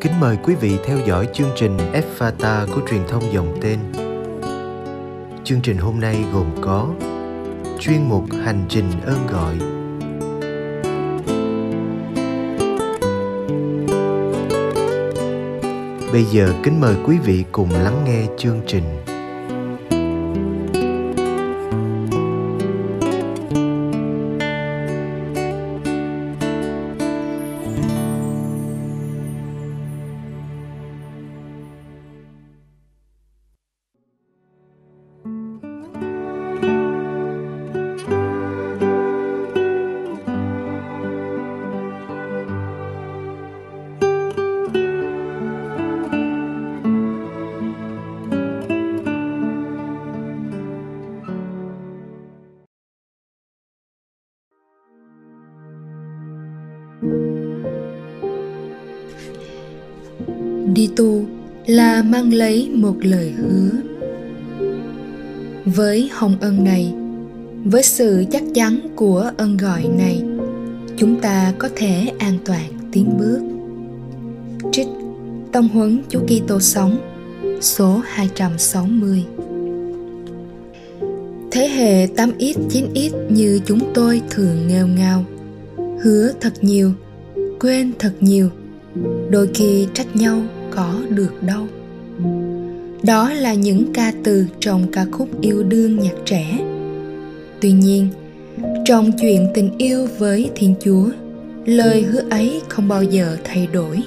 Kính mời quý vị theo dõi chương trình Fata của truyền thông dòng tên. Chương trình hôm nay gồm có chuyên mục Hành trình ơn gọi. Bây giờ kính mời quý vị cùng lắng nghe chương trình. Đi tu là mang lấy một lời hứa. Với hồng ân này với sự chắc chắn của ân gọi này chúng ta có thể an toàn tiến bước. Trích Tông huấn Chúa Kitô sống số 260 Thế hệ 8x 9x như chúng tôi thường nghèo ngao Hứa thật nhiều, quên thật nhiều Đôi khi trách nhau có được đâu. Đó là những ca từ trong ca khúc yêu đương nhạc trẻ. Tuy nhiên, trong chuyện tình yêu với thiên chúa, lời hứa ấy không bao giờ thay đổi.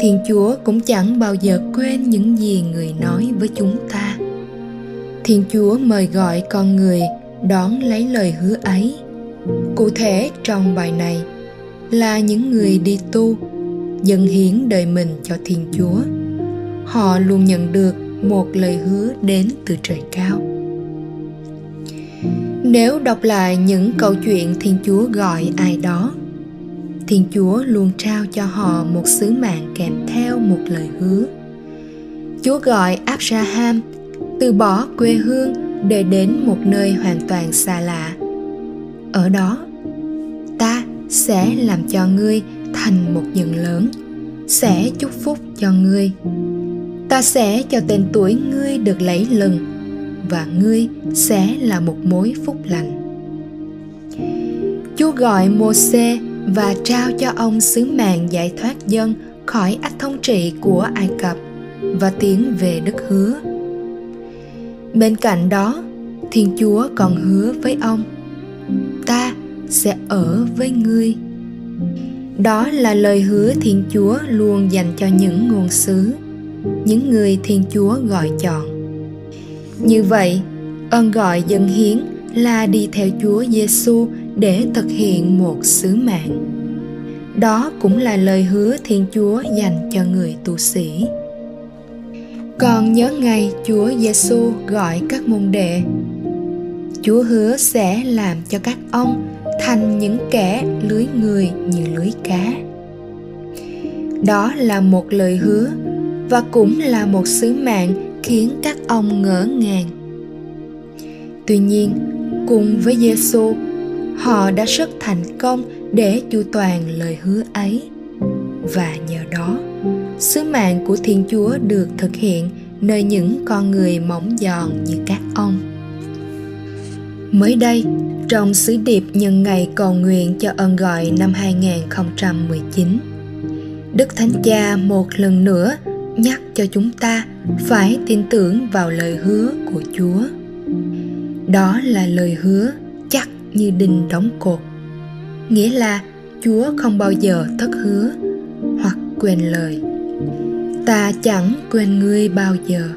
Thiên chúa cũng chẳng bao giờ quên những gì người nói với chúng ta. Thiên chúa mời gọi con người đón lấy lời hứa ấy. Cụ thể trong bài này là những người đi tu dâng hiến đời mình cho thiên chúa. Họ luôn nhận được một lời hứa đến từ trời cao. Nếu đọc lại những câu chuyện thiên chúa gọi ai đó, thiên chúa luôn trao cho họ một sứ mạng kèm theo một lời hứa. Chúa gọi abraham từ bỏ quê hương để đến một nơi hoàn toàn xa lạ. Ở đó, ta sẽ làm cho ngươi thành một nhân lớn. Sẽ chúc phúc cho ngươi. Ta sẽ cho tên tuổi ngươi được lấy lần và ngươi sẽ là một mối phúc lành. Chúa gọi mô-xê và trao cho ông sứ mạng giải thoát dân khỏi ách thống trị của ai cập và tiến về đất hứa. Bên cạnh đó, thiên chúa còn hứa với ông, ta sẽ ở với ngươi đó là lời hứa thiên chúa luôn dành cho những ngôn sứ, những người thiên chúa gọi chọn. Như vậy, ơn gọi dân hiến là đi theo chúa giêsu để thực hiện một sứ mạng. Đó cũng là lời hứa thiên chúa dành cho người tu sĩ. Còn nhớ ngày chúa giêsu gọi các môn đệ, chúa hứa sẽ làm cho các ông thành những kẻ lưới người như lưới cá. Đó là một lời hứa và cũng là một sứ mạng khiến các ông ngỡ ngàng. Tuy nhiên, cùng với giêsu họ đã rất thành công để chu toàn lời hứa ấy. Và nhờ đó, sứ mạng của thiên chúa được thực hiện nơi những con người mỏng giòn như các ông. Mới đây trong sứ điệp nhân ngày cầu nguyện cho ơn gọi năm 2019. Đức Thánh Cha một lần nữa nhắc cho chúng ta phải tin tưởng vào lời hứa của Chúa. Đó là lời hứa chắc như đinh đóng cột. Nghĩa là Chúa không bao giờ thất hứa hoặc quên lời. Ta chẳng quên ngươi bao giờ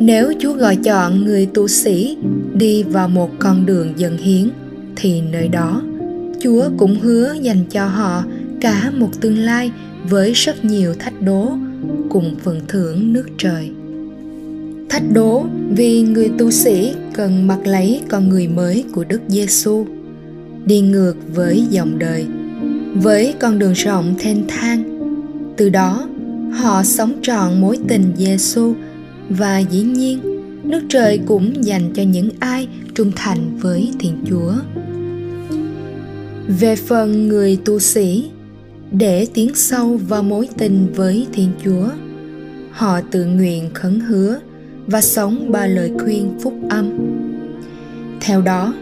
nếu chúa gọi chọn người tu sĩ đi vào một con đường dần hiến, thì nơi đó, chúa cũng hứa dành cho họ cả một tương lai với rất nhiều thách đố cùng phần thưởng nước trời. Thách đố vì người tu sĩ cần mặc lấy con người mới của đức giêsu đi ngược với dòng đời, với con đường rộng thênh thang. Từ đó, họ sống trọn mối tình giêsu và dĩ nhiên nước trời cũng dành cho những ai trung thành với thiên chúa. Về phần người tu sĩ, để tiến sâu vào mối tình với thiên chúa, họ tự nguyện khấn hứa và sống ba lời khuyên phúc âm. Theo đó,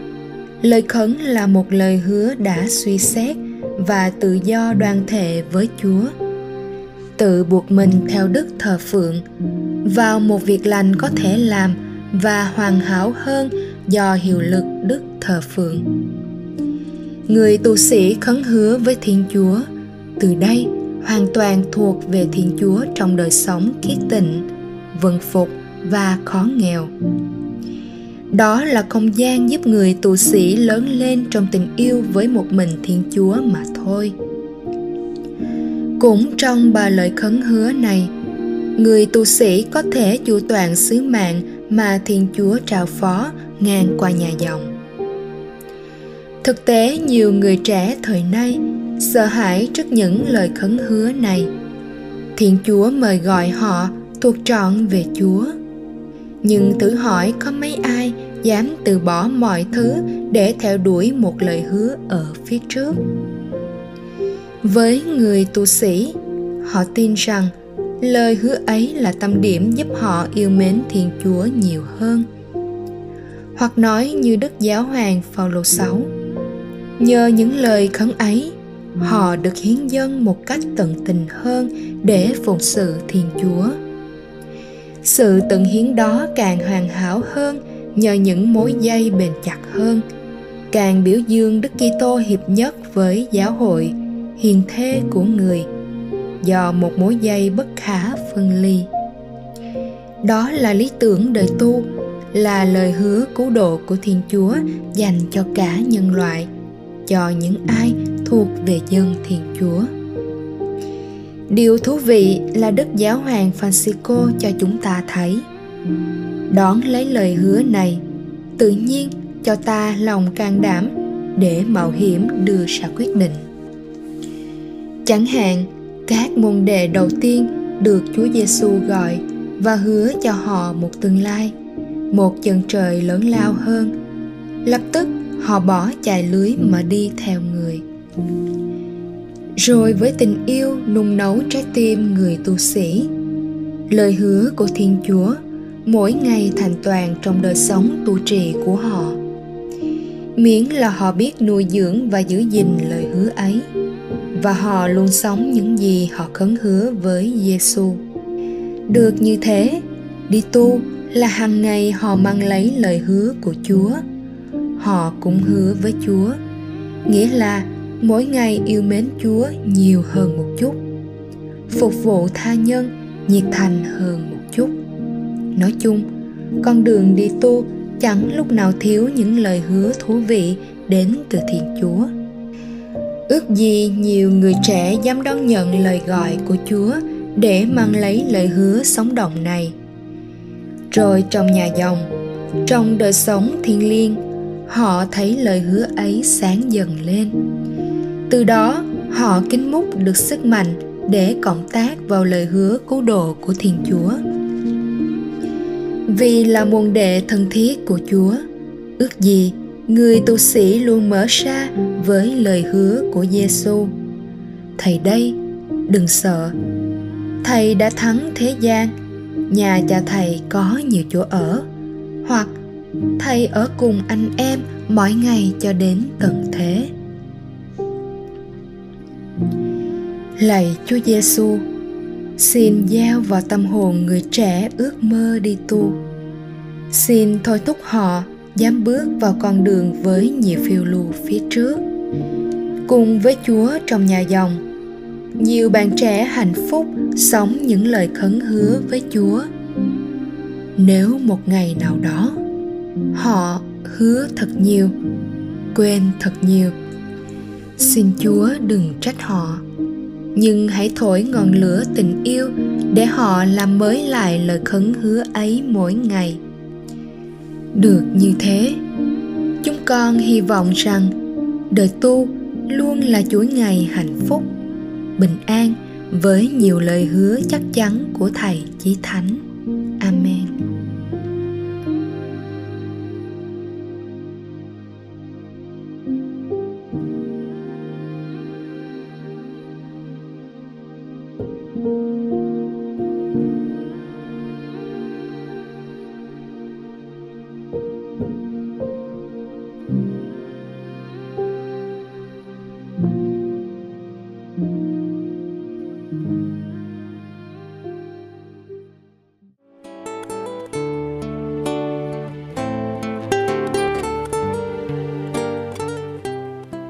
lời khấn là một lời hứa đã suy xét và tự do đoàn thể với chúa tự buộc mình theo đức thờ phượng. Vào một việc lành có thể làm và hoàn hảo hơn do hiệu lực đức thờ phượng. Người tu sĩ khấn hứa với thiên chúa, từ đây hoàn toàn thuộc về thiên chúa trong đời sống kiết tịnh vân phục và khó nghèo. Đó là không gian giúp người tu sĩ lớn lên trong tình yêu với một mình thiên chúa mà thôi cũng trong ba lời khấn hứa này, người tu sĩ có thể chủ toàn sứ mạng mà thiên chúa trao phó ngang qua nhà dòng. Thực tế, nhiều người trẻ thời nay sợ hãi trước những lời khấn hứa này. Thiên chúa mời gọi họ thuộc trọn về chúa. Nhưng thử hỏi có mấy ai dám từ bỏ mọi thứ để theo đuổi một lời hứa ở phía trước? Với người tu sĩ, họ tin rằng lời hứa ấy là tâm điểm giúp họ yêu mến thiên chúa nhiều hơn. Hoặc nói như đức giáo hoàng Phaolô 6 nhờ những lời khấn ấy, họ được hiến dâng một cách tận tình hơn để phụng sự thiên chúa. Sự tận hiến đó càng hoàn hảo hơn nhờ những mối dây bền chặt hơn, càng biểu dương đức kitô hiệp nhất với giáo hội hiền thê của người, do một mối dây bất khả phân ly. Đó là lý tưởng đời tu, là lời hứa cứu độ của thiên chúa dành cho cả nhân loại, cho những ai thuộc về dân thiên chúa. Điều thú vị là đức giáo hoàng francisco cho chúng ta thấy. Đón lấy lời hứa này, tự nhiên cho ta lòng can đảm để mạo hiểm đưa ra quyết định chẳng hạn các môn đệ đầu tiên được Chúa Giêsu gọi và hứa cho họ một tương lai, một chân trời lớn lao hơn. Lập tức họ bỏ chài lưới mà đi theo người. Rồi với tình yêu nung nấu trái tim người tu sĩ, lời hứa của Thiên Chúa mỗi ngày thành toàn trong đời sống tu trì của họ. Miễn là họ biết nuôi dưỡng và giữ gìn lời hứa ấy và họ luôn sống những gì họ khấn hứa với Giêsu. Được như thế, đi tu là hàng ngày họ mang lấy lời hứa của Chúa. Họ cũng hứa với Chúa, nghĩa là mỗi ngày yêu mến Chúa nhiều hơn một chút. Phục vụ tha nhân nhiệt thành hơn một chút. Nói chung, con đường đi tu chẳng lúc nào thiếu những lời hứa thú vị đến từ Thiên Chúa ước gì nhiều người trẻ dám đón nhận lời gọi của chúa để mang lấy lời hứa sống động này. Rồi trong nhà dòng, trong đời sống thiêng liêng, họ thấy lời hứa ấy sáng dần lên. Từ đó, họ kính múc được sức mạnh để cộng tác vào lời hứa cứu độ của thiên chúa. Vì là môn đệ thân thiết của chúa, ước gì người tu sĩ luôn mở ra với lời hứa của Giêsu. Thầy đây, đừng sợ. Thầy đã thắng thế gian, nhà cha thầy có nhiều chỗ ở, hoặc thầy ở cùng anh em mỗi ngày cho đến tận thế. Lạy Chúa Giêsu, xin gieo vào tâm hồn người trẻ ước mơ đi tu. Xin thôi thúc họ dám bước vào con đường với nhiều phiêu lưu phía trước cùng với chúa trong nhà dòng, nhiều bạn trẻ hạnh phúc sống những lời khấn hứa với chúa. Nếu một ngày nào đó, họ hứa thật nhiều, quên thật nhiều. Xin chúa đừng trách họ, nhưng hãy thổi ngọn lửa tình yêu để họ làm mới lại lời khấn hứa ấy mỗi ngày. Được như thế, chúng con hy vọng rằng đời tu luôn là chuỗi ngày hạnh phúc, bình an với nhiều lời hứa chắc chắn của thầy chí thánh. Amen.